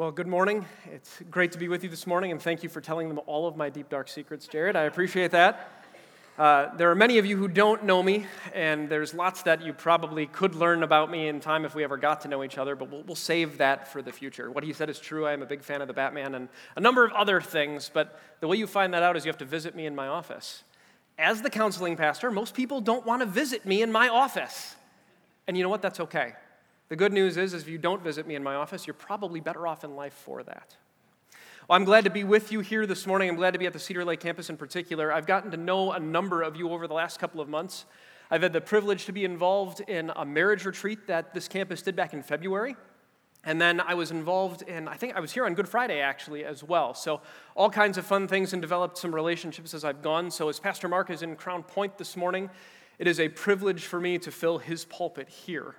Well, good morning. It's great to be with you this morning, and thank you for telling them all of my deep, dark secrets, Jared. I appreciate that. Uh, there are many of you who don't know me, and there's lots that you probably could learn about me in time if we ever got to know each other, but we'll, we'll save that for the future. What he said is true. I am a big fan of the Batman and a number of other things, but the way you find that out is you have to visit me in my office. As the counseling pastor, most people don't want to visit me in my office. And you know what? That's okay. The good news is, is if you don't visit me in my office, you're probably better off in life for that. Well, I'm glad to be with you here this morning. I'm glad to be at the Cedar Lake campus in particular. I've gotten to know a number of you over the last couple of months. I've had the privilege to be involved in a marriage retreat that this campus did back in February. And then I was involved in, I think I was here on Good Friday actually as well. So, all kinds of fun things and developed some relationships as I've gone. So, as Pastor Mark is in Crown Point this morning, it is a privilege for me to fill his pulpit here.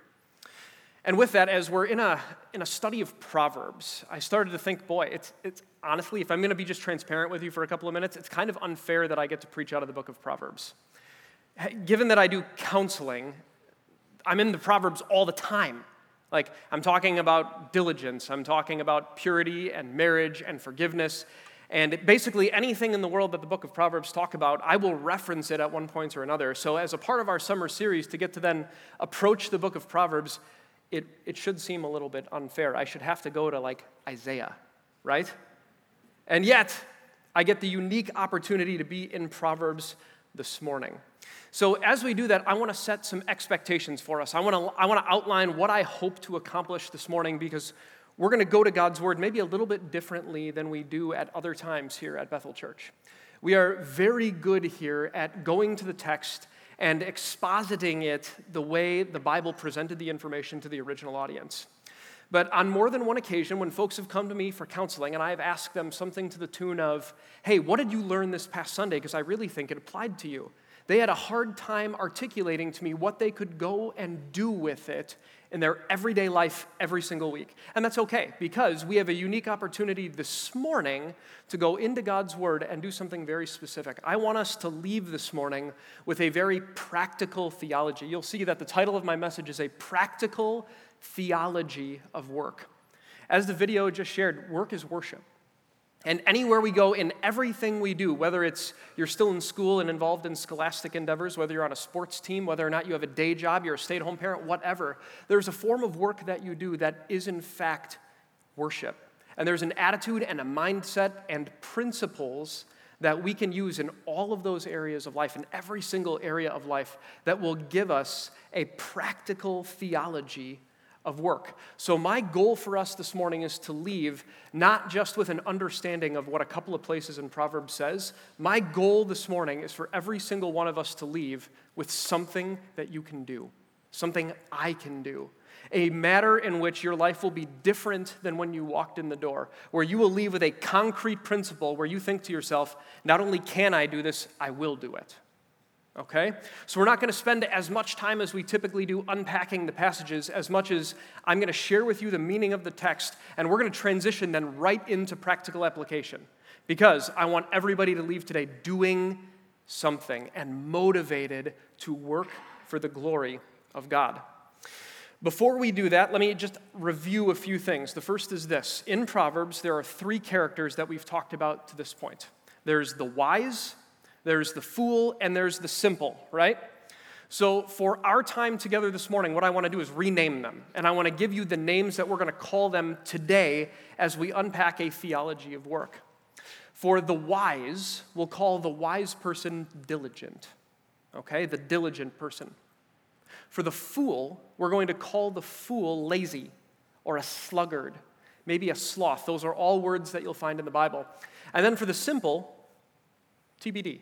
And with that, as we're in a, in a study of Proverbs, I started to think, boy, it's, it's honestly, if I'm going to be just transparent with you for a couple of minutes, it's kind of unfair that I get to preach out of the book of Proverbs. Given that I do counseling, I'm in the Proverbs all the time. Like, I'm talking about diligence, I'm talking about purity and marriage and forgiveness. And basically, anything in the world that the book of Proverbs talk about, I will reference it at one point or another. So, as a part of our summer series, to get to then approach the book of Proverbs, it, it should seem a little bit unfair. I should have to go to like Isaiah, right? And yet, I get the unique opportunity to be in Proverbs this morning. So, as we do that, I want to set some expectations for us. I want to, I want to outline what I hope to accomplish this morning because we're going to go to God's Word maybe a little bit differently than we do at other times here at Bethel Church. We are very good here at going to the text and expositing it the way the Bible presented the information to the original audience. But on more than one occasion, when folks have come to me for counseling and I have asked them something to the tune of, hey, what did you learn this past Sunday? Because I really think it applied to you. They had a hard time articulating to me what they could go and do with it in their everyday life every single week. And that's okay because we have a unique opportunity this morning to go into God's Word and do something very specific. I want us to leave this morning with a very practical theology. You'll see that the title of my message is A Practical Theology of Work. As the video just shared, work is worship. And anywhere we go in everything we do, whether it's you're still in school and involved in scholastic endeavors, whether you're on a sports team, whether or not you have a day job, you're a stay at home parent, whatever, there's a form of work that you do that is in fact worship. And there's an attitude and a mindset and principles that we can use in all of those areas of life, in every single area of life, that will give us a practical theology of work. So, my goal for us this morning is to leave not just with an understanding of what a couple of places in Proverbs says. My goal this morning is for every single one of us to leave with something that you can do, something I can do. A matter in which your life will be different than when you walked in the door, where you will leave with a concrete principle where you think to yourself, not only can I do this, I will do it. Okay? So we're not going to spend as much time as we typically do unpacking the passages, as much as I'm going to share with you the meaning of the text, and we're going to transition then right into practical application. Because I want everybody to leave today doing something and motivated to work for the glory of God. Before we do that, let me just review a few things. The first is this In Proverbs, there are three characters that we've talked about to this point there's the wise, there's the fool, and there's the simple, right? So, for our time together this morning, what I want to do is rename them. And I want to give you the names that we're going to call them today as we unpack a theology of work. For the wise, we'll call the wise person diligent, okay? The diligent person. For the fool, we're going to call the fool lazy or a sluggard, maybe a sloth. Those are all words that you'll find in the Bible. And then for the simple, TBD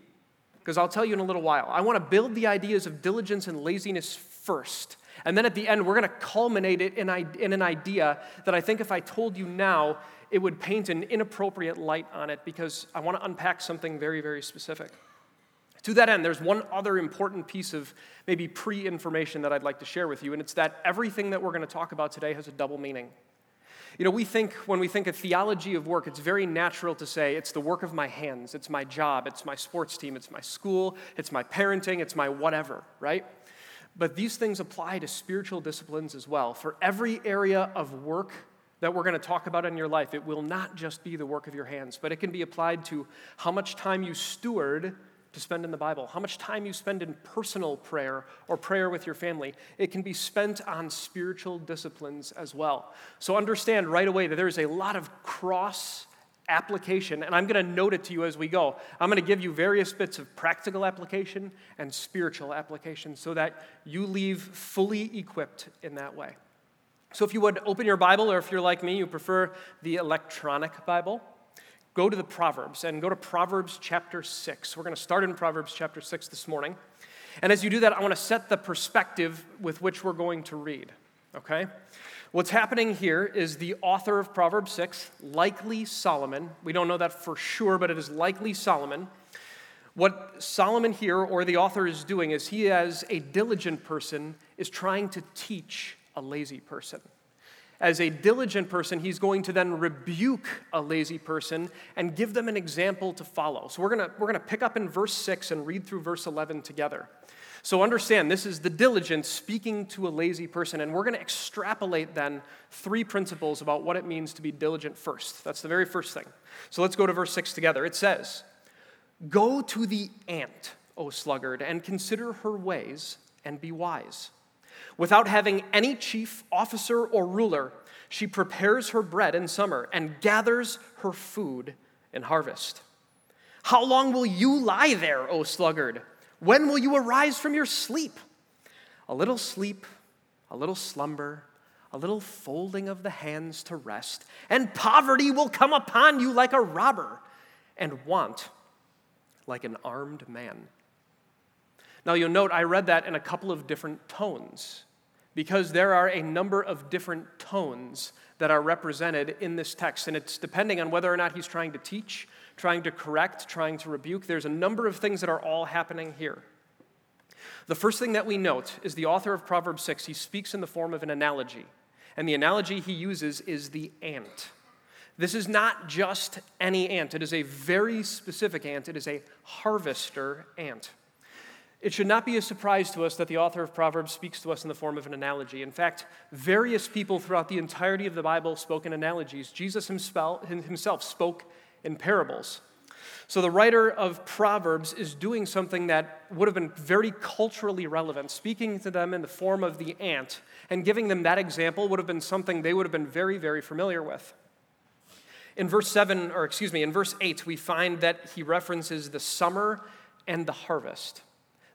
because I'll tell you in a little while. I want to build the ideas of diligence and laziness first. And then at the end, we're going to culminate it in, in an idea that I think if I told you now, it would paint an inappropriate light on it because I want to unpack something very, very specific. To that end, there's one other important piece of maybe pre information that I'd like to share with you, and it's that everything that we're going to talk about today has a double meaning. You know, we think, when we think of theology of work, it's very natural to say it's the work of my hands, it's my job, it's my sports team, it's my school, it's my parenting, it's my whatever, right? But these things apply to spiritual disciplines as well. For every area of work that we're going to talk about in your life, it will not just be the work of your hands, but it can be applied to how much time you steward to spend in the Bible, how much time you spend in personal prayer or prayer with your family. It can be spent on spiritual disciplines as well. So understand right away that there is a lot of cross application, and I'm going to note it to you as we go. I'm going to give you various bits of practical application and spiritual application so that you leave fully equipped in that way. So if you would open your Bible, or if you're like me, you prefer the electronic Bible go to the Proverbs and go to Proverbs chapter 6. We're going to start in Proverbs chapter 6 this morning. And as you do that, I want to set the perspective with which we're going to read, okay? What's happening here is the author of Proverbs 6, likely Solomon. We don't know that for sure, but it is likely Solomon. What Solomon here, or the author, is doing is he, as a diligent person, is trying to teach a lazy person as a diligent person, he's going to then rebuke a lazy person and give them an example to follow. So we're going we're going to pick up in verse 6 and read through verse 11 together. So understand, this is the diligent speaking to a lazy person, and we're going to extrapolate then three principles about what it means to be diligent first. That's the very first thing. So let's go to verse 6 together. It says, Go to the ant, O sluggard, and consider her ways and be wise. Without having any chief, officer, or ruler, she prepares her bread in summer and gathers her food in harvest. How long will you lie there, O sluggard? When will you arise from your sleep? A little sleep, a little slumber, a little folding of the hands to rest, and poverty will come upon you like a robber, and want like an armed man. Now, you'll note I read that in a couple of different tones because there are a number of different tones that are represented in this text. And it's depending on whether or not he's trying to teach, trying to correct, trying to rebuke. There's a number of things that are all happening here. The first thing that we note is the author of Proverbs 6, he speaks in the form of an analogy. And the analogy he uses is the ant. This is not just any ant, it is a very specific ant. It is a harvester ant. It should not be a surprise to us that the author of Proverbs speaks to us in the form of an analogy. In fact, various people throughout the entirety of the Bible spoke in analogies. Jesus himself spoke in parables. So the writer of Proverbs is doing something that would have been very culturally relevant. Speaking to them in the form of the ant and giving them that example would have been something they would have been very, very familiar with. In verse 7, or excuse me, in verse 8, we find that he references the summer and the harvest.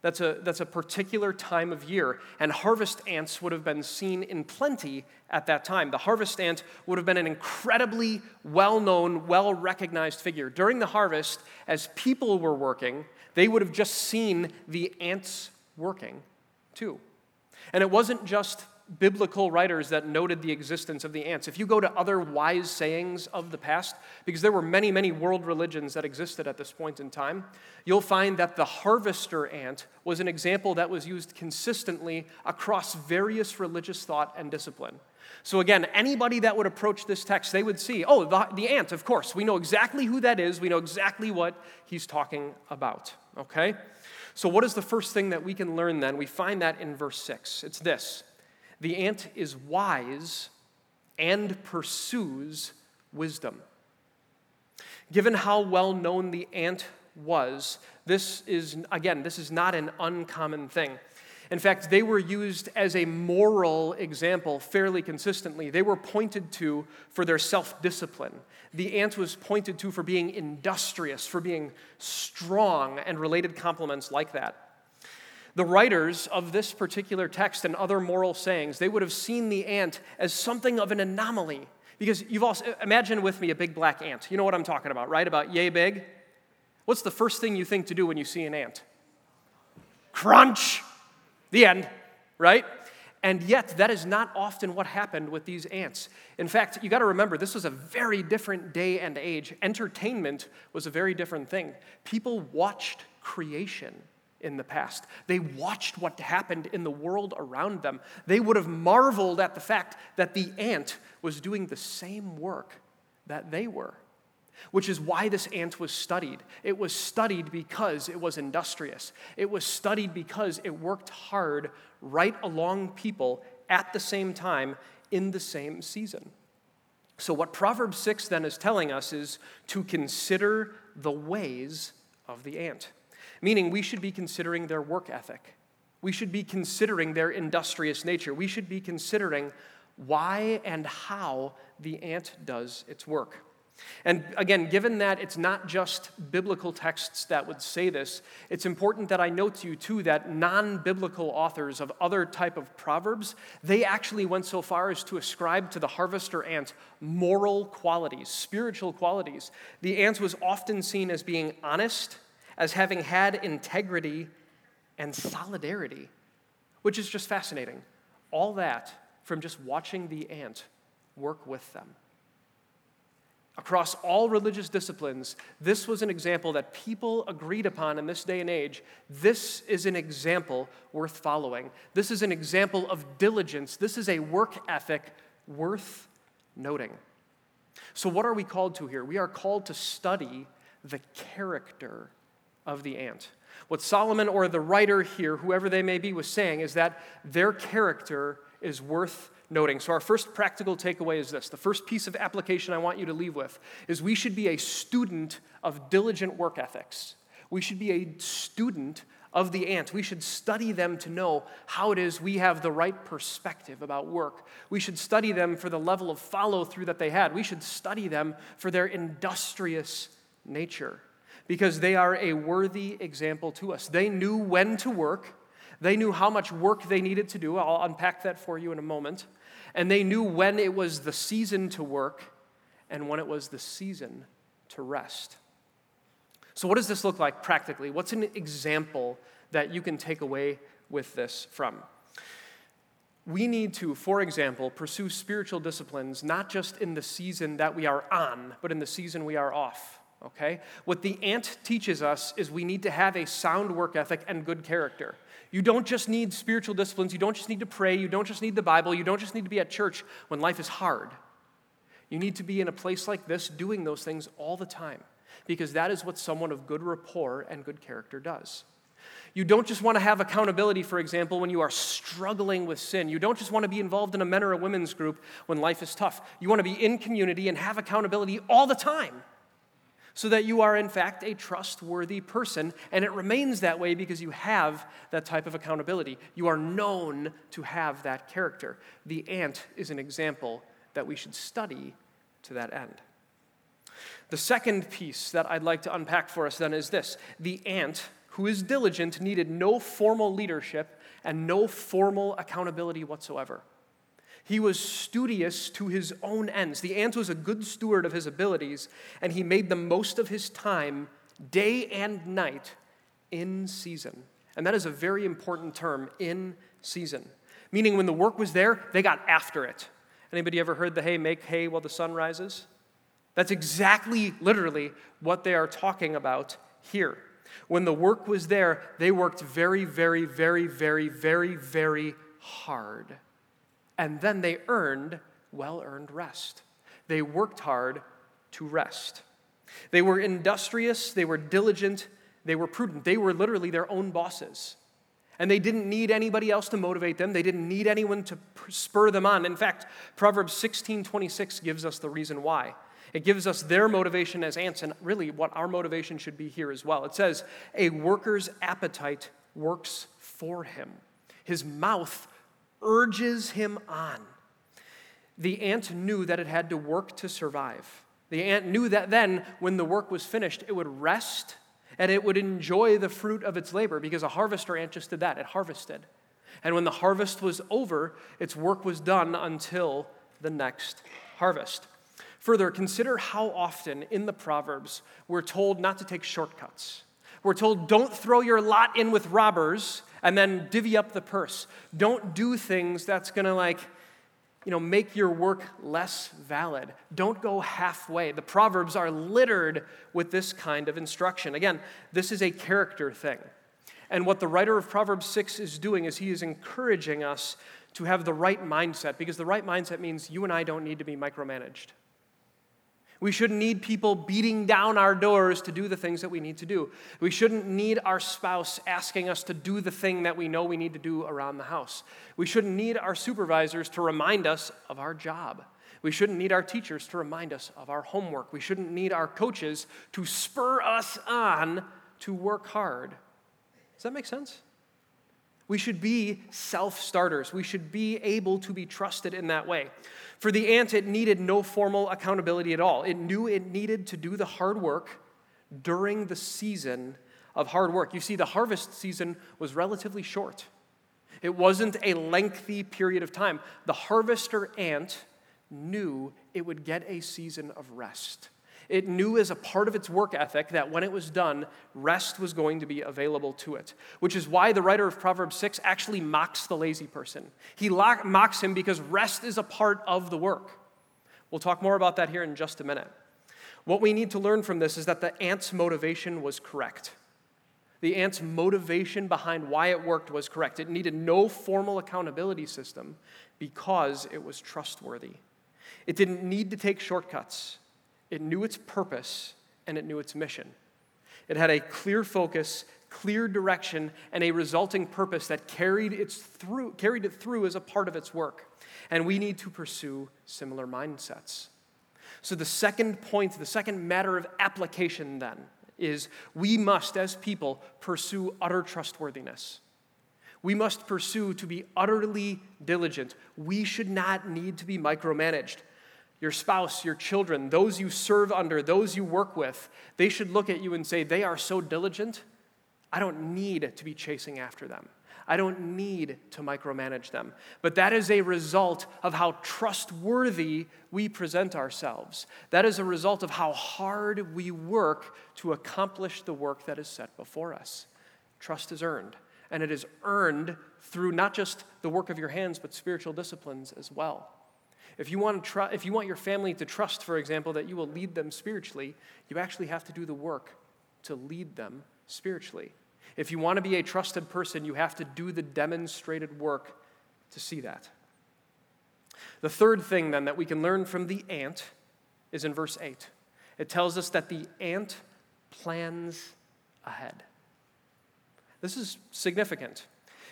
That's a, that's a particular time of year. And harvest ants would have been seen in plenty at that time. The harvest ant would have been an incredibly well known, well recognized figure. During the harvest, as people were working, they would have just seen the ants working too. And it wasn't just biblical writers that noted the existence of the ants. If you go to other wise sayings of the past, because there were many, many world religions that existed at this point in time, you'll find that the harvester ant was an example that was used consistently across various religious thought and discipline. So, again, anybody that would approach this text, they would see, oh, the, the ant, of course. We know exactly who that is. We know exactly what he's talking about, okay? So, what is the first thing that we can learn then? We find that in verse 6. It's this the ant is wise and pursues wisdom. Given how well known the ant was, this is, again, this is not an uncommon thing. In fact, they were used as a moral example fairly consistently. They were pointed to for their self discipline. The ant was pointed to for being industrious, for being strong, and related compliments like that. The writers of this particular text and other moral sayings, they would have seen the ant as something of an anomaly. Because you've also, imagine with me a big black ant. You know what I'm talking about, right? About yay big. What's the first thing you think to do when you see an ant? Crunch! The end, right? And yet, that is not often what happened with these ants. In fact, you got to remember, this was a very different day and age. Entertainment was a very different thing. People watched creation in the past. They watched what happened in the world around them. They would have marveled at the fact that the ant was doing the same work that they were, which is why this ant was studied. It was studied because it was industrious, it was studied because it worked hard right along people at the same time in the same season. So, what Proverbs 6 then is telling us is to consider the ways of the ant, meaning we should be considering their work ethic. We should be considering their industrious nature. We should be considering why and how the ant does its work. And again, given that it's not just biblical texts that would say this, it's important that I note to you too that non-biblical authors of other type of proverbs, they actually went so far as to ascribe to the harvester ant moral qualities, spiritual qualities. The ant was often seen as being honest, as having had integrity and solidarity, which is just fascinating. All that from just watching the ant work with them. Across all religious disciplines, this was an example that people agreed upon in this day and age. This is an example worth following. This is an example of diligence. This is a work ethic worth noting. So, what are we called to here? We are called to study the character of the ant. What Solomon or the writer here, whoever they may be, was saying is that their character is worth noting. So, our first practical takeaway is this the first piece of application I want you to leave with is we should be a student of diligent work ethics. We should be a student of the ant. We should study them to know how it is we have the right perspective about work. We should study them for the level of follow through that they had. We should study them for their industrious nature because they are a worthy example to us. They knew when to work they knew how much work they needed to do. I'll unpack that for you in a moment. And they knew when it was the season to work and when it was the season to rest. So, what does this look like practically? What's an example that you can take away with this from? We need to, for example, pursue spiritual disciplines not just in the season that we are on, but in the season we are off. Okay? What the ant teaches us is we need to have a sound work ethic and good character. You don't just need spiritual disciplines. You don't just need to pray. You don't just need the Bible. You don't just need to be at church when life is hard. You need to be in a place like this doing those things all the time because that is what someone of good rapport and good character does. You don't just want to have accountability, for example, when you are struggling with sin. You don't just want to be involved in a men or a women's group when life is tough. You want to be in community and have accountability all the time so that you are, in fact, a trustworthy person. And it remains that way because you have that type of accountability. You are known to have that character. The ant is an example that we should study to that end. The second piece that I'd like to unpack for us then is this the ant, who is diligent, needed no formal leadership and no formal accountability whatsoever. He was studious to his own ends. The ant was a good steward of his abilities, and he made the most of his time, day and night, in season. And that is a very important term, in season. Meaning when the work was there, they got after it. Anybody ever heard the hay make hay while the sun rises? That's exactly, literally, what they are talking about here. When the work was there, they worked very, very, very, very, very, very hard and then they earned well earned rest. They worked hard to rest. They were industrious, they were diligent, they were prudent. They were literally their own bosses. And they didn't need anybody else to motivate them. They didn't need anyone to spur them on. In fact, Proverbs 16:26 gives us the reason why. It gives us their motivation as ants and really what our motivation should be here as well. It says, "A worker's appetite works for him. His mouth urges him on. The ant knew that it had to work to survive. The ant knew that then, when the work was finished, it would rest and it would enjoy the fruit of its labor because a harvester ant just did that. It harvested. And when the harvest was over, its work was done until the next harvest. Further, consider how often in the Proverbs we're told not to take shortcuts. We're told, don't throw your lot in with robbers and then divvy up the purse. Don't do things that's going to like, you know, make your work less valid. Don't go halfway. The Proverbs are littered with this kind of instruction. Again, this is a character thing. And what the writer of Proverbs 6 is doing is he is encouraging us to have the right mindset because the right mindset means you and I don't need to be micromanaged. We shouldn't need people beating down our doors to do the things that we need to do. We shouldn't need our spouse asking us to do the thing that we know we need to do around the house. We shouldn't need our supervisors to remind us of our job. We shouldn't need our teachers to remind us of our homework. We shouldn't need our coaches to spur us on to work hard. Does that make sense? We should be self starters. We should be able to be trusted in that way. For the ant, it needed no formal accountability at all. It knew it needed to do the hard work during the season of hard work. You see, the harvest season was relatively short, it wasn't a lengthy period of time. The harvester ant knew it would get a season of rest. It knew as a part of its work ethic that when it was done, rest was going to be available to it, which is why the writer of Proverbs 6 actually mocks the lazy person. He mocks him because rest is a part of the work. We'll talk more about that here in just a minute. What we need to learn from this is that the ant's motivation was correct. The ant's motivation behind why it worked was correct. It needed no formal accountability system because it was trustworthy. It didn't need to take shortcuts. It knew its purpose and it knew its mission. It had a clear focus, clear direction, and a resulting purpose that carried, its through, carried it through as a part of its work. And we need to pursue similar mindsets. So, the second point, the second matter of application then, is we must, as people, pursue utter trustworthiness. We must pursue to be utterly diligent. We should not need to be micromanaged your spouse, your children, those you serve under, those you work with, they should look at you and say, They are so diligent, I don't need to be chasing after them. I don't need to micromanage them. But that is a result of how trustworthy we present ourselves. That is a result of how hard we work to accomplish the work that is set before us. Trust is earned, and it is earned through not just the work of your hands, but spiritual disciplines as well. If you, want to tr- if you want your family to trust, for example, that you will lead them spiritually, you actually have to do the work to lead them spiritually. If you want to be a trusted person, you have to do the demonstrated work to see that. The third thing, then, that we can learn from the ant is in verse 8. It tells us that the ant plans ahead. This is significant.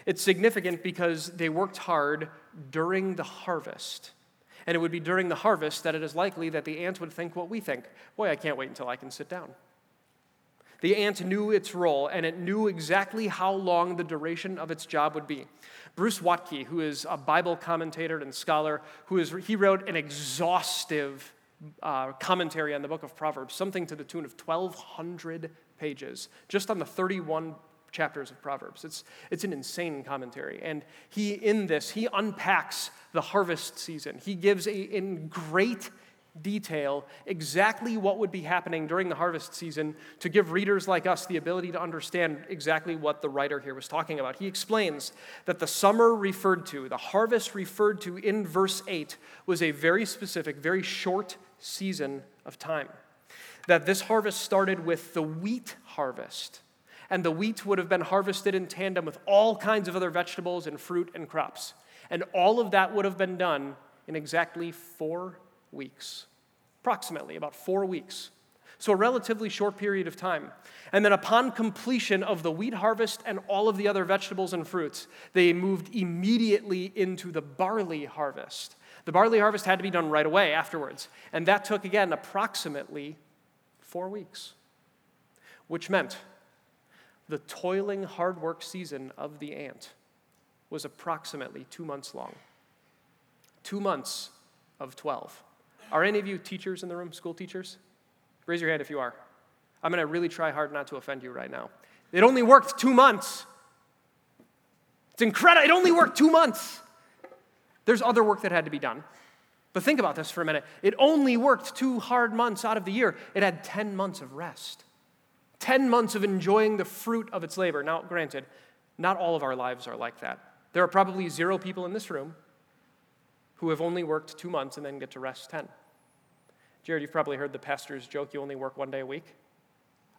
It's significant because they worked hard during the harvest. And it would be during the harvest that it is likely that the ant would think what we think Boy, I can't wait until I can sit down. The ant knew its role, and it knew exactly how long the duration of its job would be. Bruce Waltke, who is a Bible commentator and scholar, who is, he wrote an exhaustive uh, commentary on the book of Proverbs, something to the tune of 1,200 pages, just on the 31 chapters of Proverbs. It's, it's an insane commentary. And he, in this, he unpacks the harvest season. He gives a, in great detail exactly what would be happening during the harvest season to give readers like us the ability to understand exactly what the writer here was talking about. He explains that the summer referred to, the harvest referred to in verse 8, was a very specific, very short season of time. That this harvest started with the wheat harvest and the wheat would have been harvested in tandem with all kinds of other vegetables and fruit and crops. And all of that would have been done in exactly four weeks, approximately about four weeks. So, a relatively short period of time. And then, upon completion of the wheat harvest and all of the other vegetables and fruits, they moved immediately into the barley harvest. The barley harvest had to be done right away afterwards. And that took, again, approximately four weeks, which meant the toiling, hard work season of the ant was approximately two months long. Two months of 12. Are any of you teachers in the room, school teachers? Raise your hand if you are. I'm going to really try hard not to offend you right now. It only worked two months. It's incredible. It only worked two months. There's other work that had to be done. But think about this for a minute. It only worked two hard months out of the year, it had 10 months of rest. 10 months of enjoying the fruit of its labor. Now, granted, not all of our lives are like that. There are probably zero people in this room who have only worked two months and then get to rest 10. Jared, you've probably heard the pastor's joke you only work one day a week.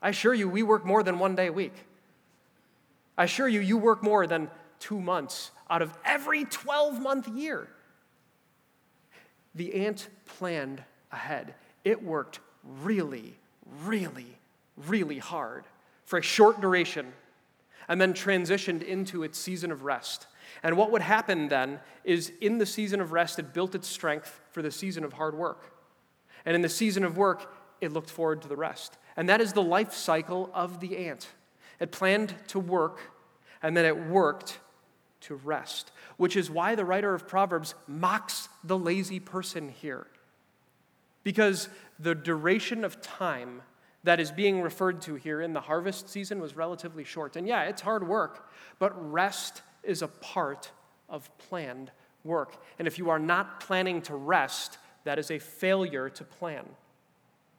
I assure you, we work more than one day a week. I assure you, you work more than two months out of every 12 month year. The ant planned ahead. It worked really, really really hard for a short duration and then transitioned into its season of rest. And what would happen then is in the season of rest, it built its strength for the season of hard work. And in the season of work, it looked forward to the rest. And that is the life cycle of the ant. It planned to work, and then it worked to rest, which is why the writer of Proverbs mocks the lazy person here. Because the duration of time that is being referred to here in the harvest season was relatively short. And yeah, it's hard work, but rest is a part of planned work. And if you are not planning to rest, that is a failure to plan.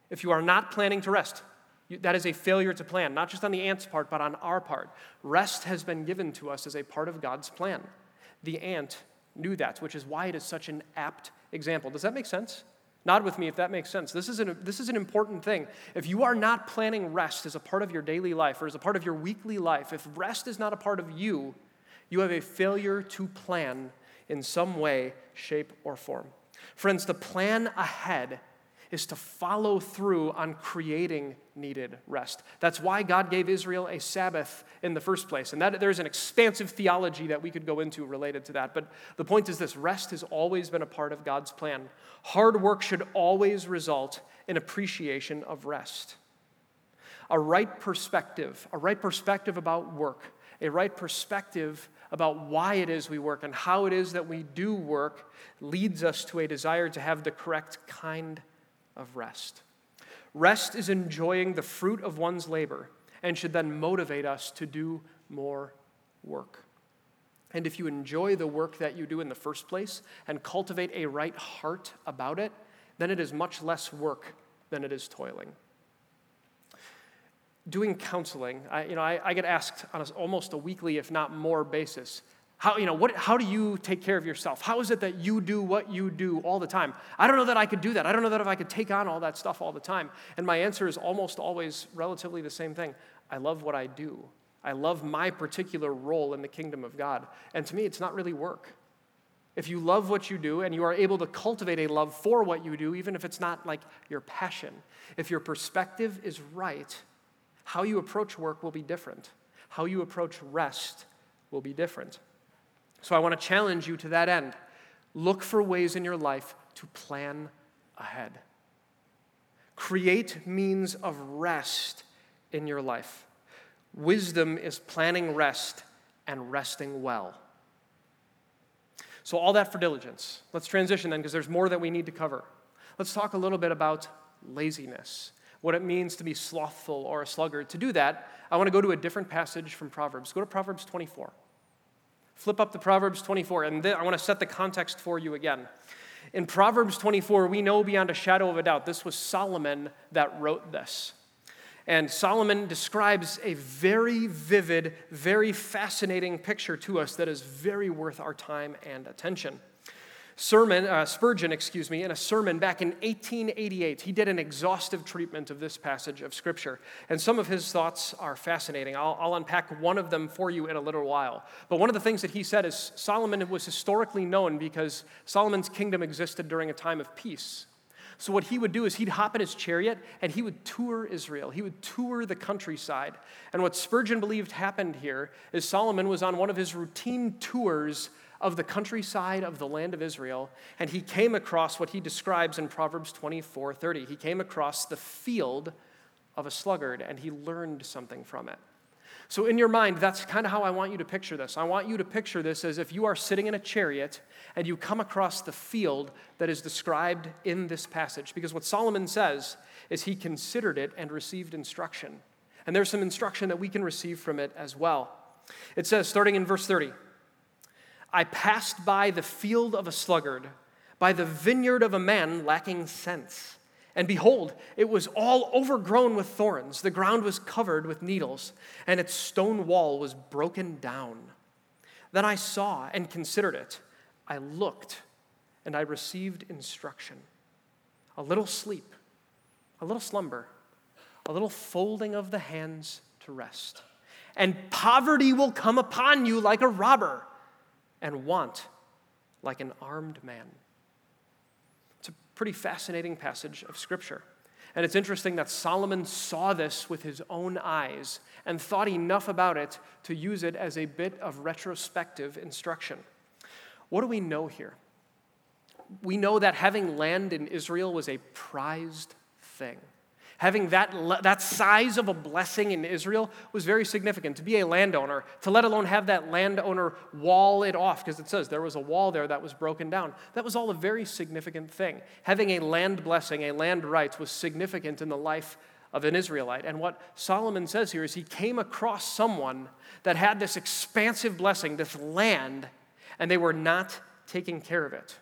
If you are not planning to rest, that is a failure to plan, not just on the ant's part, but on our part. Rest has been given to us as a part of God's plan. The ant knew that, which is why it is such an apt example. Does that make sense? Nod with me if that makes sense. This is, an, this is an important thing. If you are not planning rest as a part of your daily life or as a part of your weekly life, if rest is not a part of you, you have a failure to plan in some way, shape, or form. Friends, to plan ahead is to follow through on creating needed rest. That's why God gave Israel a Sabbath in the first place. And that, there's an expansive theology that we could go into related to that. But the point is this rest has always been a part of God's plan. Hard work should always result in appreciation of rest. A right perspective, a right perspective about work, a right perspective about why it is we work and how it is that we do work leads us to a desire to have the correct kind of rest. Rest is enjoying the fruit of one's labor and should then motivate us to do more work. And if you enjoy the work that you do in the first place and cultivate a right heart about it, then it is much less work than it is toiling. Doing counseling, I, you know, I, I get asked on a, almost a weekly, if not more, basis how, you know, what, how do you take care of yourself? How is it that you do what you do all the time? I don't know that I could do that. I don't know that if I could take on all that stuff all the time. And my answer is almost always relatively the same thing I love what I do. I love my particular role in the kingdom of God. And to me, it's not really work. If you love what you do and you are able to cultivate a love for what you do, even if it's not like your passion, if your perspective is right, how you approach work will be different. How you approach rest will be different. So I want to challenge you to that end. Look for ways in your life to plan ahead. Create means of rest in your life. Wisdom is planning rest and resting well. So, all that for diligence. Let's transition then, because there's more that we need to cover. Let's talk a little bit about laziness, what it means to be slothful or a sluggard. To do that, I want to go to a different passage from Proverbs. Go to Proverbs 24. Flip up to Proverbs 24, and th- I want to set the context for you again. In Proverbs 24, we know beyond a shadow of a doubt this was Solomon that wrote this. And Solomon describes a very vivid, very fascinating picture to us that is very worth our time and attention sermon, uh, Spurgeon, excuse me, in a sermon back in 1888. He did an exhaustive treatment of this passage of Scripture. And some of his thoughts are fascinating. I'll, I'll unpack one of them for you in a little while. But one of the things that he said is Solomon was historically known because Solomon's kingdom existed during a time of peace. So, what he would do is he'd hop in his chariot and he would tour Israel. He would tour the countryside. And what Spurgeon believed happened here is Solomon was on one of his routine tours of the countryside of the land of Israel, and he came across what he describes in Proverbs 24 30. He came across the field of a sluggard, and he learned something from it. So, in your mind, that's kind of how I want you to picture this. I want you to picture this as if you are sitting in a chariot and you come across the field that is described in this passage. Because what Solomon says is he considered it and received instruction. And there's some instruction that we can receive from it as well. It says, starting in verse 30, I passed by the field of a sluggard, by the vineyard of a man lacking sense. And behold, it was all overgrown with thorns. The ground was covered with needles, and its stone wall was broken down. Then I saw and considered it. I looked, and I received instruction. A little sleep, a little slumber, a little folding of the hands to rest. And poverty will come upon you like a robber and want like an armed man. It's a pretty fascinating passage of Scripture. And it's interesting that Solomon saw this with his own eyes and thought enough about it to use it as a bit of retrospective instruction. What do we know here? We know that having land in Israel was a prized thing. Having that, that size of a blessing in Israel was very significant. To be a landowner, to let alone have that landowner wall it off, because it says there was a wall there that was broken down, that was all a very significant thing. Having a land blessing, a land right, was significant in the life of an Israelite. And what Solomon says here is he came across someone that had this expansive blessing, this land, and they were not taking care of it.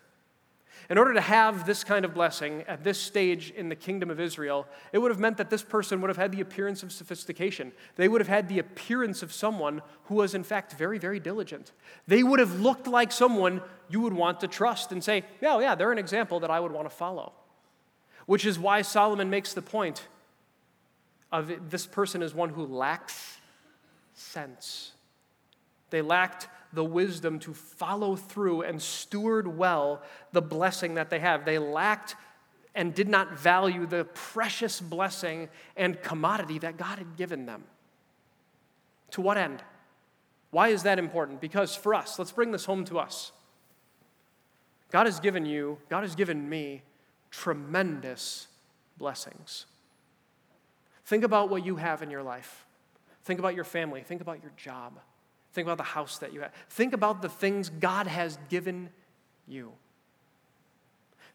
In order to have this kind of blessing at this stage in the kingdom of Israel, it would have meant that this person would have had the appearance of sophistication. They would have had the appearance of someone who was, in fact, very, very diligent. They would have looked like someone you would want to trust and say, yeah, oh, yeah, they're an example that I would want to follow. Which is why Solomon makes the point of this person is one who lacks sense. They lacked the wisdom to follow through and steward well the blessing that they have. They lacked and did not value the precious blessing and commodity that God had given them. To what end? Why is that important? Because for us, let's bring this home to us. God has given you, God has given me tremendous blessings. Think about what you have in your life. Think about your family. Think about your job. Think about the house that you have. Think about the things God has given you.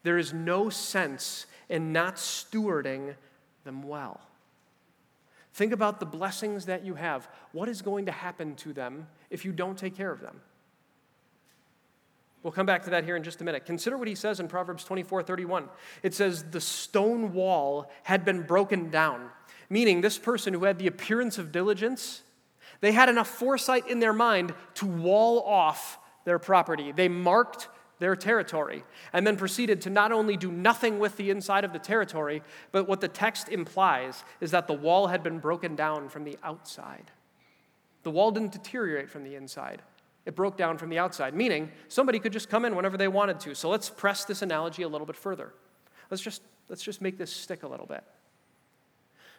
There is no sense in not stewarding them well. Think about the blessings that you have. What is going to happen to them if you don't take care of them? We'll come back to that here in just a minute. Consider what he says in Proverbs 24 31. It says, The stone wall had been broken down, meaning this person who had the appearance of diligence they had enough foresight in their mind to wall off their property. They marked their territory and then proceeded to not only do nothing with the inside of the territory, but what the text implies is that the wall had been broken down from the outside. The wall didn't deteriorate from the inside. It broke down from the outside, meaning somebody could just come in whenever they wanted to. So let's press this analogy a little bit further. Let's just, let's just make this stick a little bit.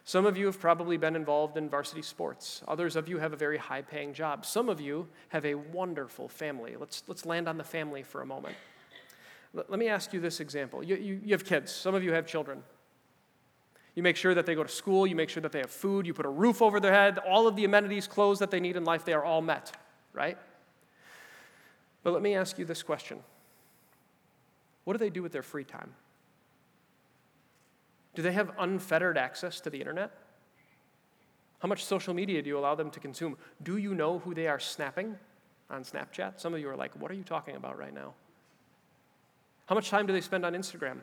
Some of you have probably been involved in varsity sports. Others of you have a very high paying job. Some of you have a wonderful family. Let's, let's land on the family for a moment. Let, let me ask you this example. You, you, you have kids, some of you have children. You make sure that they go to school, you make sure that they have food, you put a roof over their head, all of the amenities, clothes that they need in life, they are all met, right? But let me ask you this question What do they do with their free time? Do they have unfettered access to the internet? How much social media do you allow them to consume? Do you know who they are snapping on Snapchat? Some of you are like, what are you talking about right now? How much time do they spend on Instagram?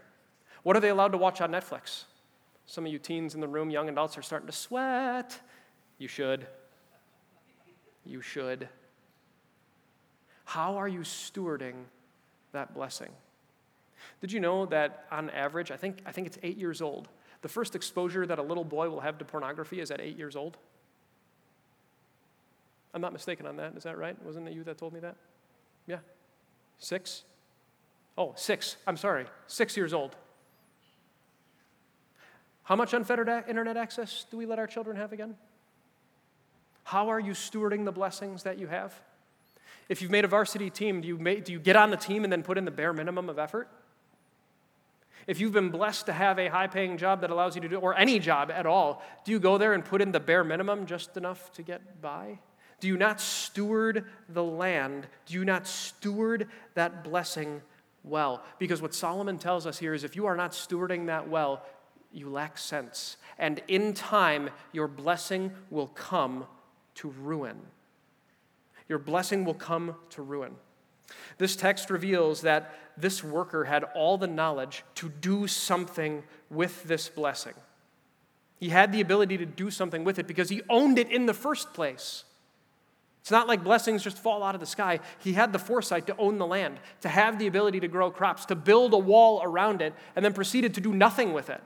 What are they allowed to watch on Netflix? Some of you teens in the room, young adults, are starting to sweat. You should. You should. How are you stewarding that blessing? Did you know that on average, I think, I think it's eight years old, the first exposure that a little boy will have to pornography is at eight years old? I'm not mistaken on that. Is that right? Wasn't it you that told me that? Yeah. Six? Oh, six. I'm sorry. Six years old. How much unfettered internet access do we let our children have again? How are you stewarding the blessings that you have? If you've made a varsity team, do you, make, do you get on the team and then put in the bare minimum of effort? If you've been blessed to have a high paying job that allows you to do, or any job at all, do you go there and put in the bare minimum just enough to get by? Do you not steward the land? Do you not steward that blessing well? Because what Solomon tells us here is if you are not stewarding that well, you lack sense. And in time, your blessing will come to ruin. Your blessing will come to ruin. This text reveals that this worker had all the knowledge to do something with this blessing. He had the ability to do something with it because he owned it in the first place. It's not like blessings just fall out of the sky. He had the foresight to own the land, to have the ability to grow crops, to build a wall around it, and then proceeded to do nothing with it.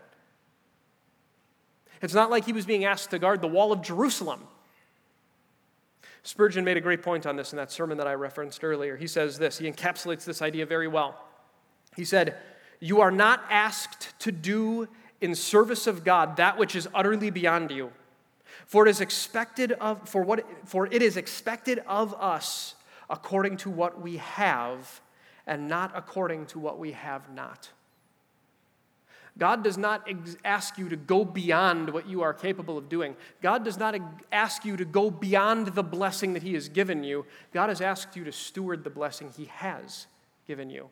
It's not like he was being asked to guard the wall of Jerusalem. Spurgeon made a great point on this in that sermon that I referenced earlier. He says this, he encapsulates this idea very well. He said, You are not asked to do in service of God that which is utterly beyond you. For it is expected of for what for it is expected of us according to what we have and not according to what we have not. God does not ex- ask you to go beyond what you are capable of doing. God does not ex- ask you to go beyond the blessing that He has given you. God has asked you to steward the blessing He has given you.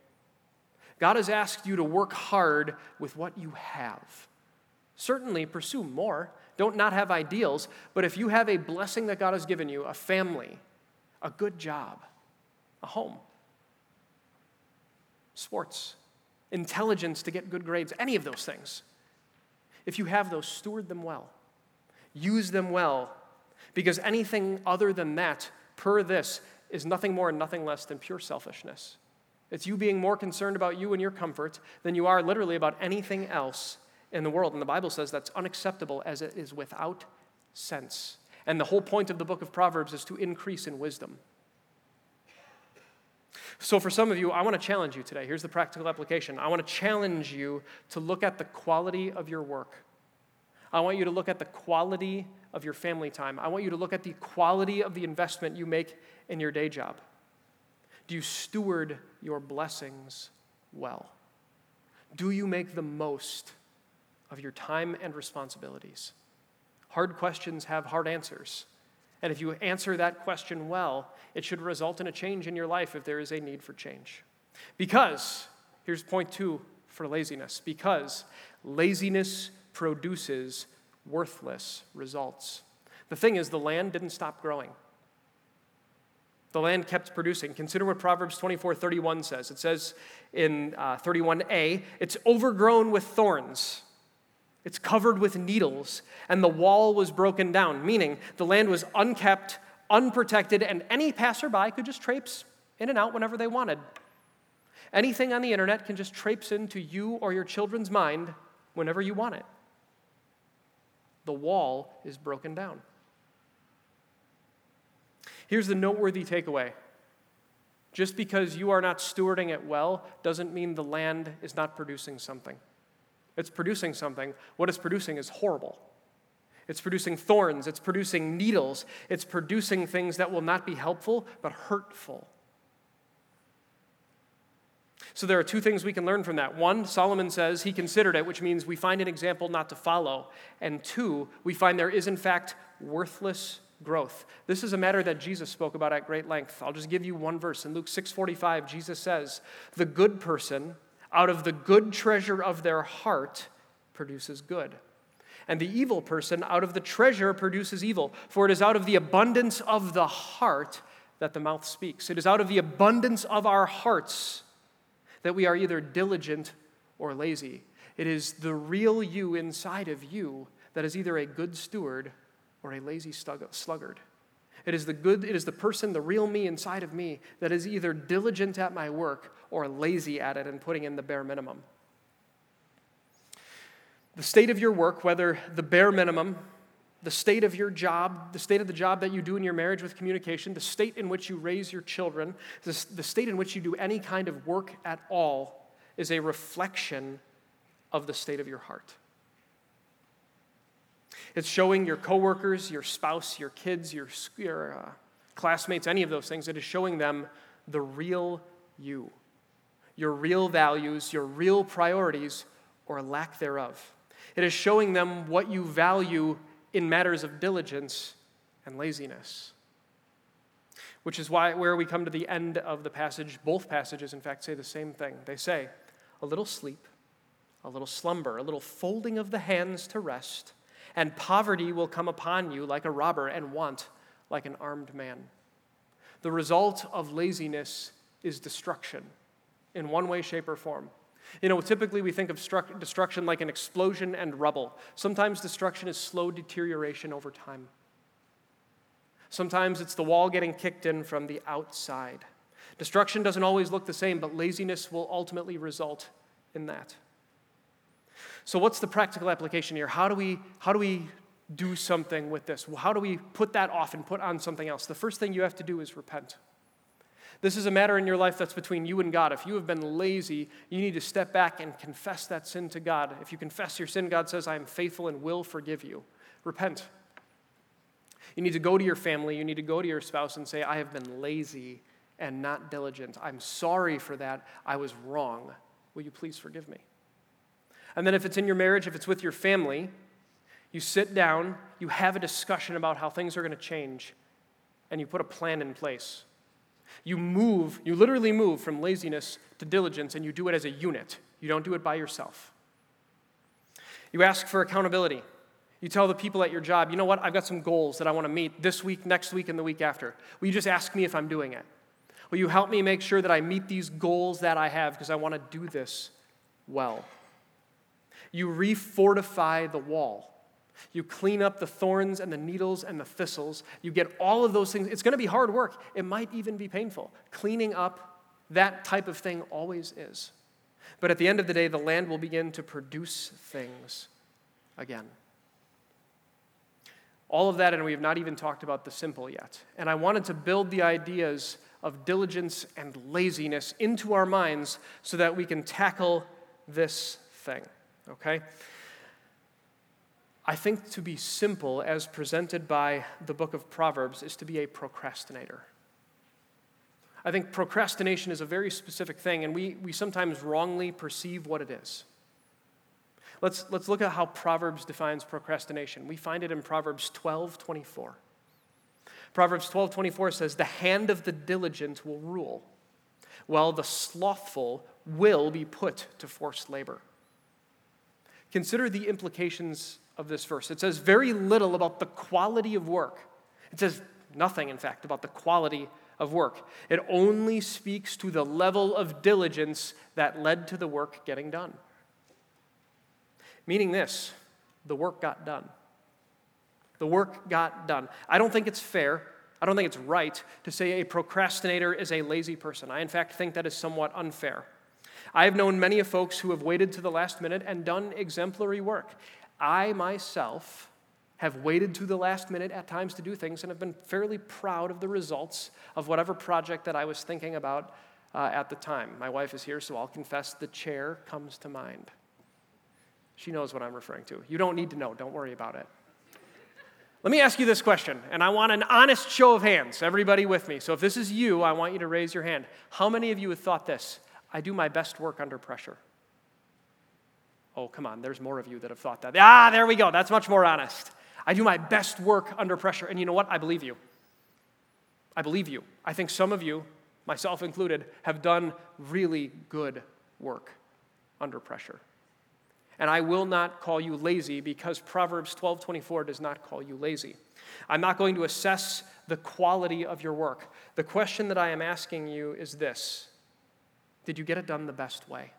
God has asked you to work hard with what you have. Certainly pursue more. Don't not have ideals, but if you have a blessing that God has given you, a family, a good job, a home, sports, intelligence to get good grades, any of those things. If you have those, steward them well. Use them well, because anything other than that, per this, is nothing more and nothing less than pure selfishness. It's you being more concerned about you and your comfort than you are literally about anything else in the world. And the Bible says that's unacceptable as it is without sense. And the whole point of the book of Proverbs is to increase in wisdom. So, for some of you, I want to challenge you today. Here's the practical application I want to challenge you to look at the quality of your work. I want you to look at the quality of your family time. I want you to look at the quality of the investment you make in your day job. Do you steward your blessings well? Do you make the most of your time and responsibilities? Hard questions have hard answers. And if you answer that question well, it should result in a change in your life if there is a need for change. Because, here's point two for laziness because laziness produces worthless results. The thing is, the land didn't stop growing. The land kept producing. Consider what Proverbs 24 31 says. It says in uh, 31a, it's overgrown with thorns. It's covered with needles, and the wall was broken down, meaning the land was unkept, unprotected, and any passerby could just traipse in and out whenever they wanted. Anything on the internet can just traipse into you or your children's mind whenever you want it. The wall is broken down. Here's the noteworthy takeaway just because you are not stewarding it well doesn't mean the land is not producing something. It's producing something. What it's producing is horrible. It's producing thorns, it's producing needles, it's producing things that will not be helpful, but hurtful. So there are two things we can learn from that. One, Solomon says he considered it, which means we find an example not to follow. And two, we find there is, in fact, worthless growth. This is a matter that Jesus spoke about at great length. I'll just give you one verse. In Luke 6:45, Jesus says, "The good person out of the good treasure of their heart produces good. And the evil person out of the treasure produces evil. For it is out of the abundance of the heart that the mouth speaks. It is out of the abundance of our hearts that we are either diligent or lazy. It is the real you inside of you that is either a good steward or a lazy sluggard. It is the good, it is the person, the real me inside of me that is either diligent at my work or lazy at it and putting in the bare minimum. The state of your work, whether the bare minimum, the state of your job, the state of the job that you do in your marriage with communication, the state in which you raise your children, the, state in which you do any kind of work at all, is a reflection of the state of your heart. It's showing your coworkers, your spouse, your kids, your, your uh, classmates, any of those things. It is showing them the real you your real values, your real priorities, or lack thereof. It is showing them what you value in matters of diligence and laziness. Which is why, where we come to the end of the passage, both passages, in fact, say the same thing. They say, a little sleep, a little slumber, a little folding of the hands to rest, and poverty will come upon you like a robber, and want like an armed man. The result of laziness is destruction in one way, shape, or form. You know, typically we think of stru- destruction like an explosion and rubble. Sometimes destruction is slow deterioration over time. Sometimes it's the wall getting kicked in from the outside. Destruction doesn't always look the same, but laziness will ultimately result in that. So, what's the practical application here? How do we, how do, we do something with this? How do we put that off and put on something else? The first thing you have to do is repent. This is a matter in your life that's between you and God. If you have been lazy, you need to step back and confess that sin to God. If you confess your sin, God says, I am faithful and will forgive you. Repent. You need to go to your family, you need to go to your spouse and say, I have been lazy and not diligent. I'm sorry for that. I was wrong. Will you please forgive me? And then, if it's in your marriage, if it's with your family, you sit down, you have a discussion about how things are going to change, and you put a plan in place. You move, you literally move from laziness to diligence, and you do it as a unit. You don't do it by yourself. You ask for accountability. You tell the people at your job, you know what, I've got some goals that I want to meet this week, next week, and the week after. Will you just ask me if I'm doing it? Will you help me make sure that I meet these goals that I have because I want to do this well? You refortify the wall. You clean up the thorns and the needles and the thistles. You get all of those things. It's going to be hard work. It might even be painful. Cleaning up that type of thing always is. But at the end of the day, the land will begin to produce things again. All of that, and we have not even talked about the simple yet. And I wanted to build the ideas of diligence and laziness into our minds so that we can tackle this thing, okay? I think to be simple, as presented by the book of Proverbs, is to be a procrastinator. I think procrastination is a very specific thing, and we, we sometimes wrongly perceive what it is. Let's, let's look at how Proverbs defines procrastination. We find it in Proverbs 12 24. Proverbs 12 24 says, The hand of the diligent will rule, while the slothful will be put to forced labor. Consider the implications of this verse. It says very little about the quality of work. It says nothing, in fact, about the quality of work. It only speaks to the level of diligence that led to the work getting done. Meaning this the work got done. The work got done. I don't think it's fair. I don't think it's right to say a procrastinator is a lazy person. I, in fact, think that is somewhat unfair. I have known many of folks who have waited to the last minute and done exemplary work. I myself have waited to the last minute at times to do things and have been fairly proud of the results of whatever project that I was thinking about uh, at the time. My wife is here, so I'll confess the chair comes to mind. She knows what I'm referring to. You don't need to know, don't worry about it. Let me ask you this question, and I want an honest show of hands, everybody with me. So if this is you, I want you to raise your hand. How many of you have thought this? I do my best work under pressure. Oh, come on, there's more of you that have thought that. Ah, there we go. That's much more honest. I do my best work under pressure. And you know what? I believe you. I believe you. I think some of you, myself included, have done really good work under pressure. And I will not call you lazy because Proverbs 12:24 does not call you lazy. I'm not going to assess the quality of your work. The question that I am asking you is this: Did you get it done the best way?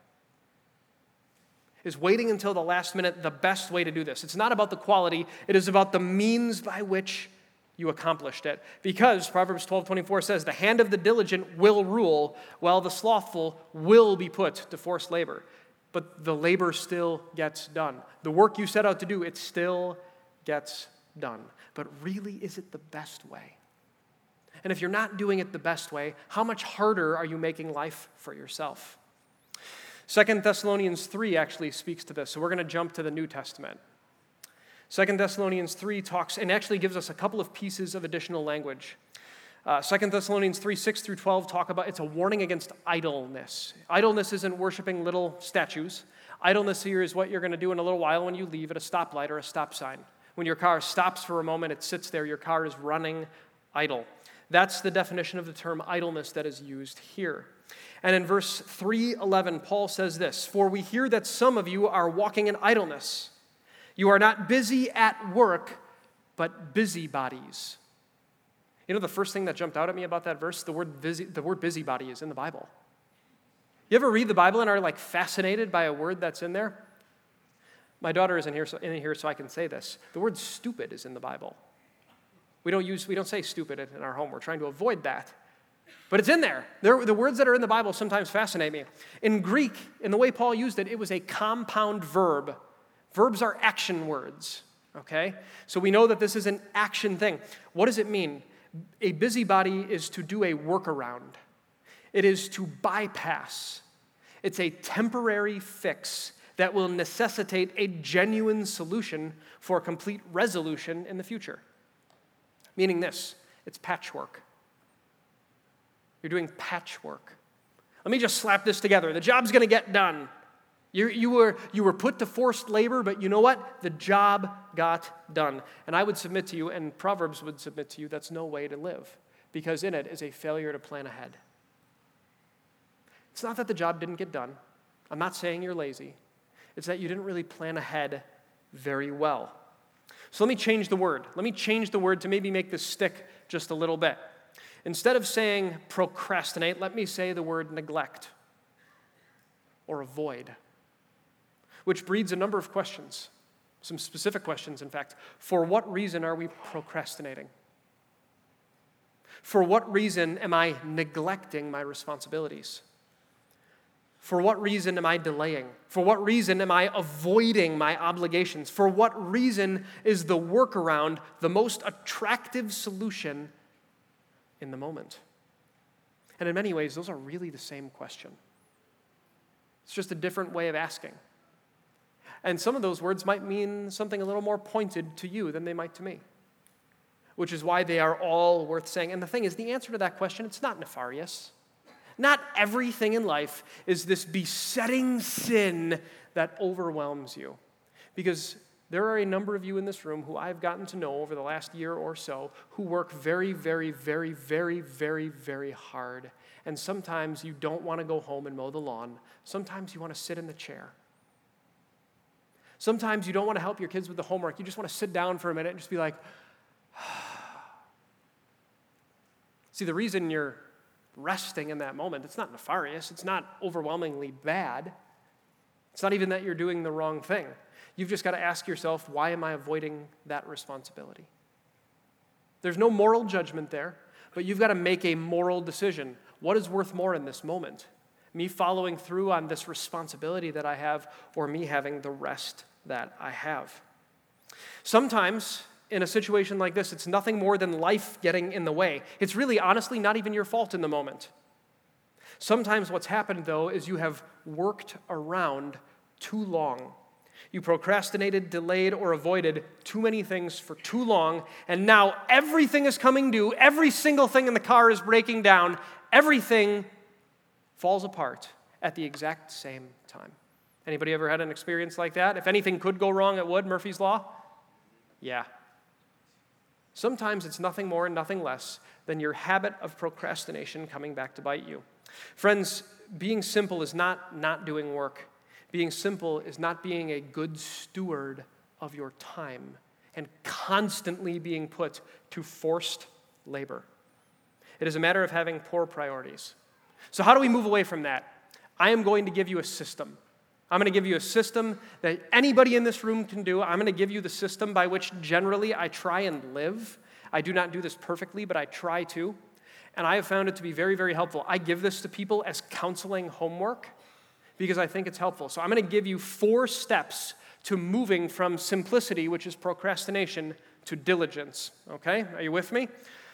Is waiting until the last minute the best way to do this? It's not about the quality, it is about the means by which you accomplished it. Because Proverbs 12:24 says, "The hand of the diligent will rule, while the slothful will be put to forced labor." But the labor still gets done. The work you set out to do, it still gets done. But really, is it the best way? And if you're not doing it the best way, how much harder are you making life for yourself? Second Thessalonians 3 actually speaks to this, so we're going to jump to the New Testament. Second Thessalonians 3 talks and actually gives us a couple of pieces of additional language. Uh, 2 Thessalonians 3 6 through 12 talk about it's a warning against idleness. Idleness isn't worshiping little statues. Idleness here is what you're going to do in a little while when you leave at a stoplight or a stop sign. When your car stops for a moment, it sits there, your car is running idle. That's the definition of the term idleness that is used here. And in verse 311, Paul says this For we hear that some of you are walking in idleness. You are not busy at work, but busybodies. You know the first thing that jumped out at me about that verse? The word, busy, the word busybody is in the Bible. You ever read the Bible and are like fascinated by a word that's in there? My daughter isn't here so, in here, so I can say this. The word stupid is in the Bible. We don't use, we don't say stupid in our home. We're trying to avoid that. But it's in there. there. The words that are in the Bible sometimes fascinate me. In Greek, in the way Paul used it, it was a compound verb. Verbs are action words, okay? So we know that this is an action thing. What does it mean? A busybody is to do a workaround. it is to bypass. It's a temporary fix that will necessitate a genuine solution for complete resolution in the future. Meaning this it's patchwork. You're doing patchwork. Let me just slap this together. The job's going to get done. You, you, were, you were put to forced labor, but you know what? The job got done. And I would submit to you, and Proverbs would submit to you, that's no way to live, because in it is a failure to plan ahead. It's not that the job didn't get done. I'm not saying you're lazy. It's that you didn't really plan ahead very well. So let me change the word. Let me change the word to maybe make this stick just a little bit. Instead of saying procrastinate, let me say the word neglect or avoid, which breeds a number of questions, some specific questions, in fact. For what reason are we procrastinating? For what reason am I neglecting my responsibilities? For what reason am I delaying? For what reason am I avoiding my obligations? For what reason is the workaround the most attractive solution in the moment? And in many ways, those are really the same question. It's just a different way of asking. And some of those words might mean something a little more pointed to you than they might to me, which is why they are all worth saying. And the thing is, the answer to that question, it's not nefarious. Not everything in life is this besetting sin that overwhelms you. Because there are a number of you in this room who I've gotten to know over the last year or so who work very, very, very, very, very, very hard. And sometimes you don't want to go home and mow the lawn. Sometimes you want to sit in the chair. Sometimes you don't want to help your kids with the homework. You just want to sit down for a minute and just be like, See, the reason you're resting in that moment. It's not nefarious, it's not overwhelmingly bad. It's not even that you're doing the wrong thing. You've just got to ask yourself, why am I avoiding that responsibility? There's no moral judgment there, but you've got to make a moral decision. What is worth more in this moment? Me following through on this responsibility that I have, or me having the rest that I have? Sometimes in a situation like this, it's nothing more than life getting in the way. It's really, honestly, not even your fault in the moment. Sometimes what's happened, though, is you have worked around too long. You procrastinated, delayed, or avoided too many things for too long, and now everything is coming due. Every single thing in the car is breaking down. Everything falls apart at the exact same time. Anybody ever had an experience like that? If anything could go wrong, it would. Murphy's Law? Yeah, Sometimes it's nothing more and nothing less than your habit of procrastination coming back to bite you. Friends, being simple is not not doing work. Being simple is not being a good steward of your time and constantly being put to forced labor. It is a matter of having poor priorities. So, how do we move away from that? I am going to give you a system. I'm going to give you a system that anybody in this room can do. I'm going to give you the system by which generally I try and live. I do not do this perfectly, but I try to. And I have found it to be very, very helpful. I give this to people as counseling homework because I think it's helpful. So I'm going to give you four steps to moving from simplicity, which is procrastination, to diligence. Okay? Are you with me?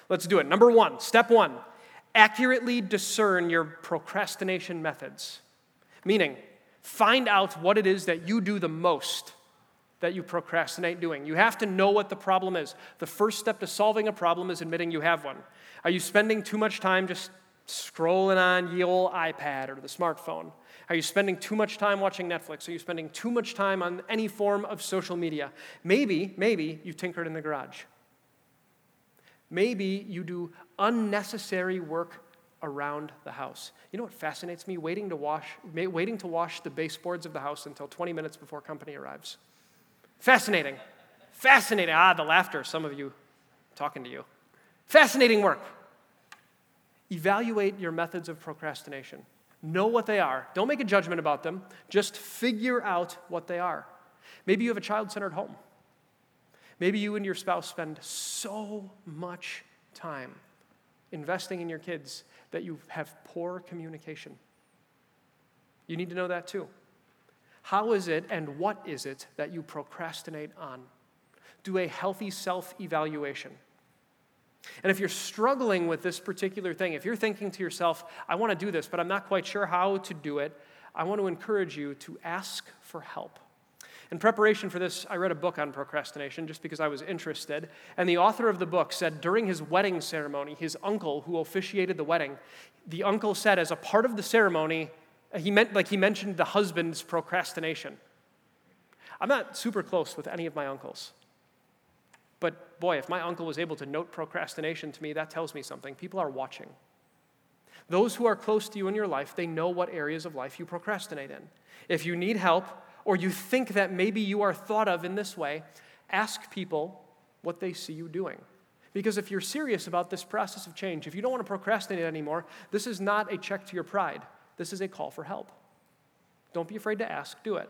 Let's do it. Number one, step one accurately discern your procrastination methods. Meaning, Find out what it is that you do the most that you procrastinate doing. You have to know what the problem is. The first step to solving a problem is admitting you have one. Are you spending too much time just scrolling on the old iPad or the smartphone? Are you spending too much time watching Netflix? Are you spending too much time on any form of social media? Maybe, maybe you tinkered in the garage. Maybe you do unnecessary work around the house. You know what fascinates me? Waiting to wash, waiting to wash the baseboards of the house until 20 minutes before company arrives. Fascinating. Fascinating. Ah, the laughter, some of you talking to you. Fascinating work. Evaluate your methods of procrastination. Know what they are. Don't make a judgment about them. Just figure out what they are. Maybe you have a child centered home. Maybe you and your spouse spend so much time investing in your kids that you have poor communication. You need to know that too. How is it and what is it that you procrastinate on? Do a healthy self evaluation. And if you're struggling with this particular thing, if you're thinking to yourself, I want to do this, but I'm not quite sure how to do it, I want to encourage you to ask for help. In preparation for this, I read a book on procrastination just because I was interested. And the author of the book said during his wedding ceremony, his uncle who officiated the wedding, the uncle said as a part of the ceremony, uh, he meant like he mentioned the husband's procrastination. I'm not super close with any of my uncles. But boy, if my uncle was able to note procrastination to me, that tells me something. People are watching. Those who are close to you in your life, they know what areas of life you procrastinate in. If you need help or you think that maybe you are thought of in this way, ask people what they see you doing. Because if you're serious about this process of change, if you don't want to procrastinate anymore, this is not a check to your pride. This is a call for help. Don't be afraid to ask, do it.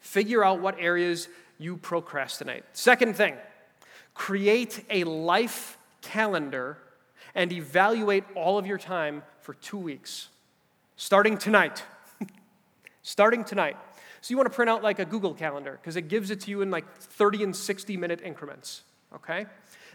Figure out what areas you procrastinate. Second thing, create a life calendar and evaluate all of your time for two weeks, starting tonight. starting tonight. So you want to print out like a Google Calendar because it gives it to you in like 30 and 60 minute increments, okay?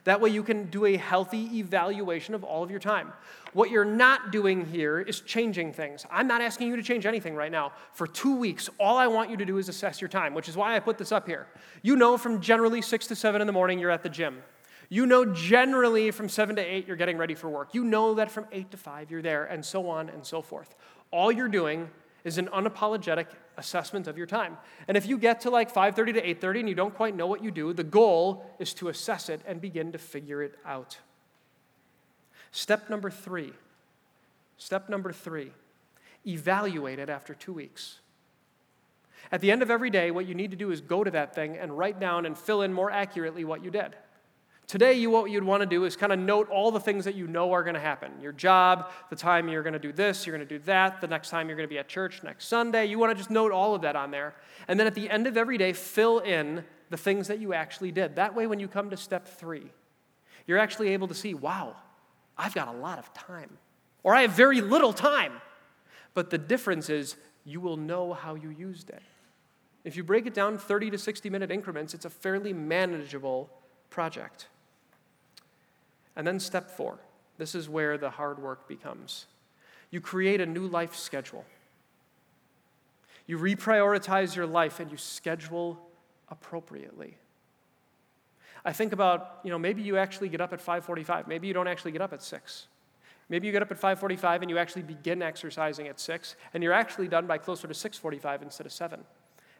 That way you can do a healthy evaluation of all of your time. What you're not doing here is changing things. I'm not asking you to change anything right now. For two weeks, all I want you to do is assess your time, which is why I put this up here. You know from generally 6 to 7 in the morning you're at the gym. You know generally from 7 to 8 you're getting ready for work. You know that from 8 to 5 you're there, and so on and so forth. All you're doing is an unapologetic assessment of your time. And if you get to like 5:30 to 8:30 and you don't quite know what you do, the goal is to assess it and begin to figure it out. Step number 3. Step number 3. Evaluate it after 2 weeks. At the end of every day, what you need to do is go to that thing and write down and fill in more accurately what you did. Today, you, what you'd want to do is kind of note all the things that you know are going to happen your job, the time you're going to do this, you're going to do that, the next time you're going to be at church, next Sunday. You want to just note all of that on there. And then at the end of every day, fill in the things that you actually did. That way, when you come to step three, you're actually able to see, wow, I've got a lot of time, or I have very little time. But the difference is, you will know how you used it. If you break it down 30 to 60 minute increments, it's a fairly manageable project. And then step four this is where the hard work becomes. You create a new life schedule. You reprioritize your life and you schedule appropriately. I think about, you know, maybe you actually get up at 5:45. Maybe you don't actually get up at 6. Maybe you get up at 5:45 and you actually begin exercising at 6 and you're actually done by closer to 6:45 instead of 7.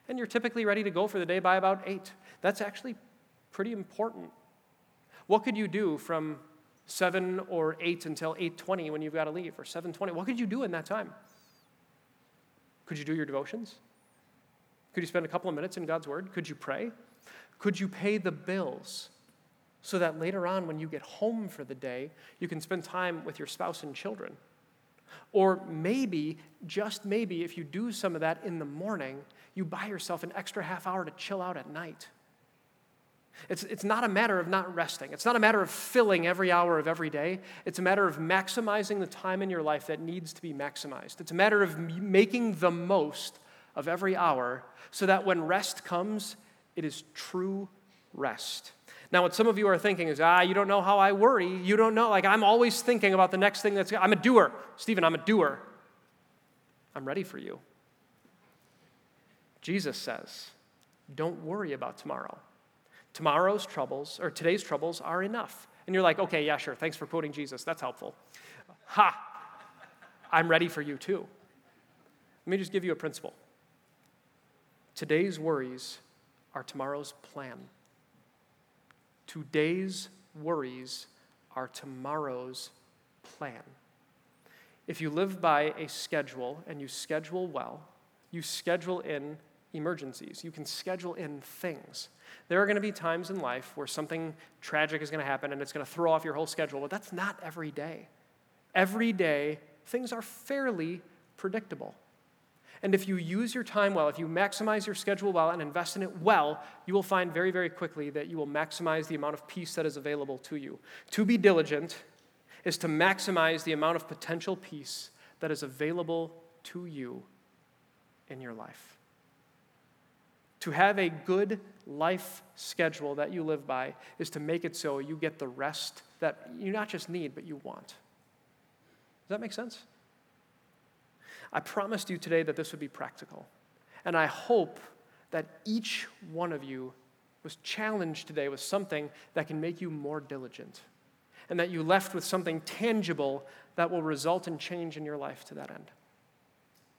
And you're typically ready to go for the day by about 8. That's actually pretty important what could you do from 7 or 8 until 8:20 when you've got to leave or 7:20? What could you do in that time? Could you do your devotions? Could you spend a couple of minutes in God's word? Could you pray? Could you pay the bills so that later on when you get home for the day, you can spend time with your spouse and children? Or maybe, just maybe, if you do some of that in the morning, you buy yourself an extra half hour to chill out at night. It's, it's not a matter of not resting. It's not a matter of filling every hour of every day. It's a matter of maximizing the time in your life that needs to be maximized. It's a matter of making the most of every hour so that when rest comes, it is true rest. Now, what some of you are thinking is, ah, you don't know how I worry. You don't know. Like, I'm always thinking about the next thing that's, I'm a doer. Stephen, I'm a doer. I'm ready for you. Jesus says, don't worry about tomorrow. Tomorrow's troubles, or today's troubles, are enough. And you're like, okay, yeah, sure, thanks for quoting Jesus. That's helpful. Ha! I'm ready for you too. Let me just give you a principle. Today's worries are tomorrow's plan. Today's worries are tomorrow's plan. If you live by a schedule and you schedule well, you schedule in emergencies, you can schedule in things. There are going to be times in life where something tragic is going to happen and it's going to throw off your whole schedule, but that's not every day. Every day, things are fairly predictable. And if you use your time well, if you maximize your schedule well and invest in it well, you will find very, very quickly that you will maximize the amount of peace that is available to you. To be diligent is to maximize the amount of potential peace that is available to you in your life To have a good life schedule that you live by is to make it so you get the rest that you not just need, but you want. Does that make sense? I promised you today that this would be practical. And I hope that each one of you was challenged today with something that can make you more diligent and that you left with something tangible that will result in change in your life to that end.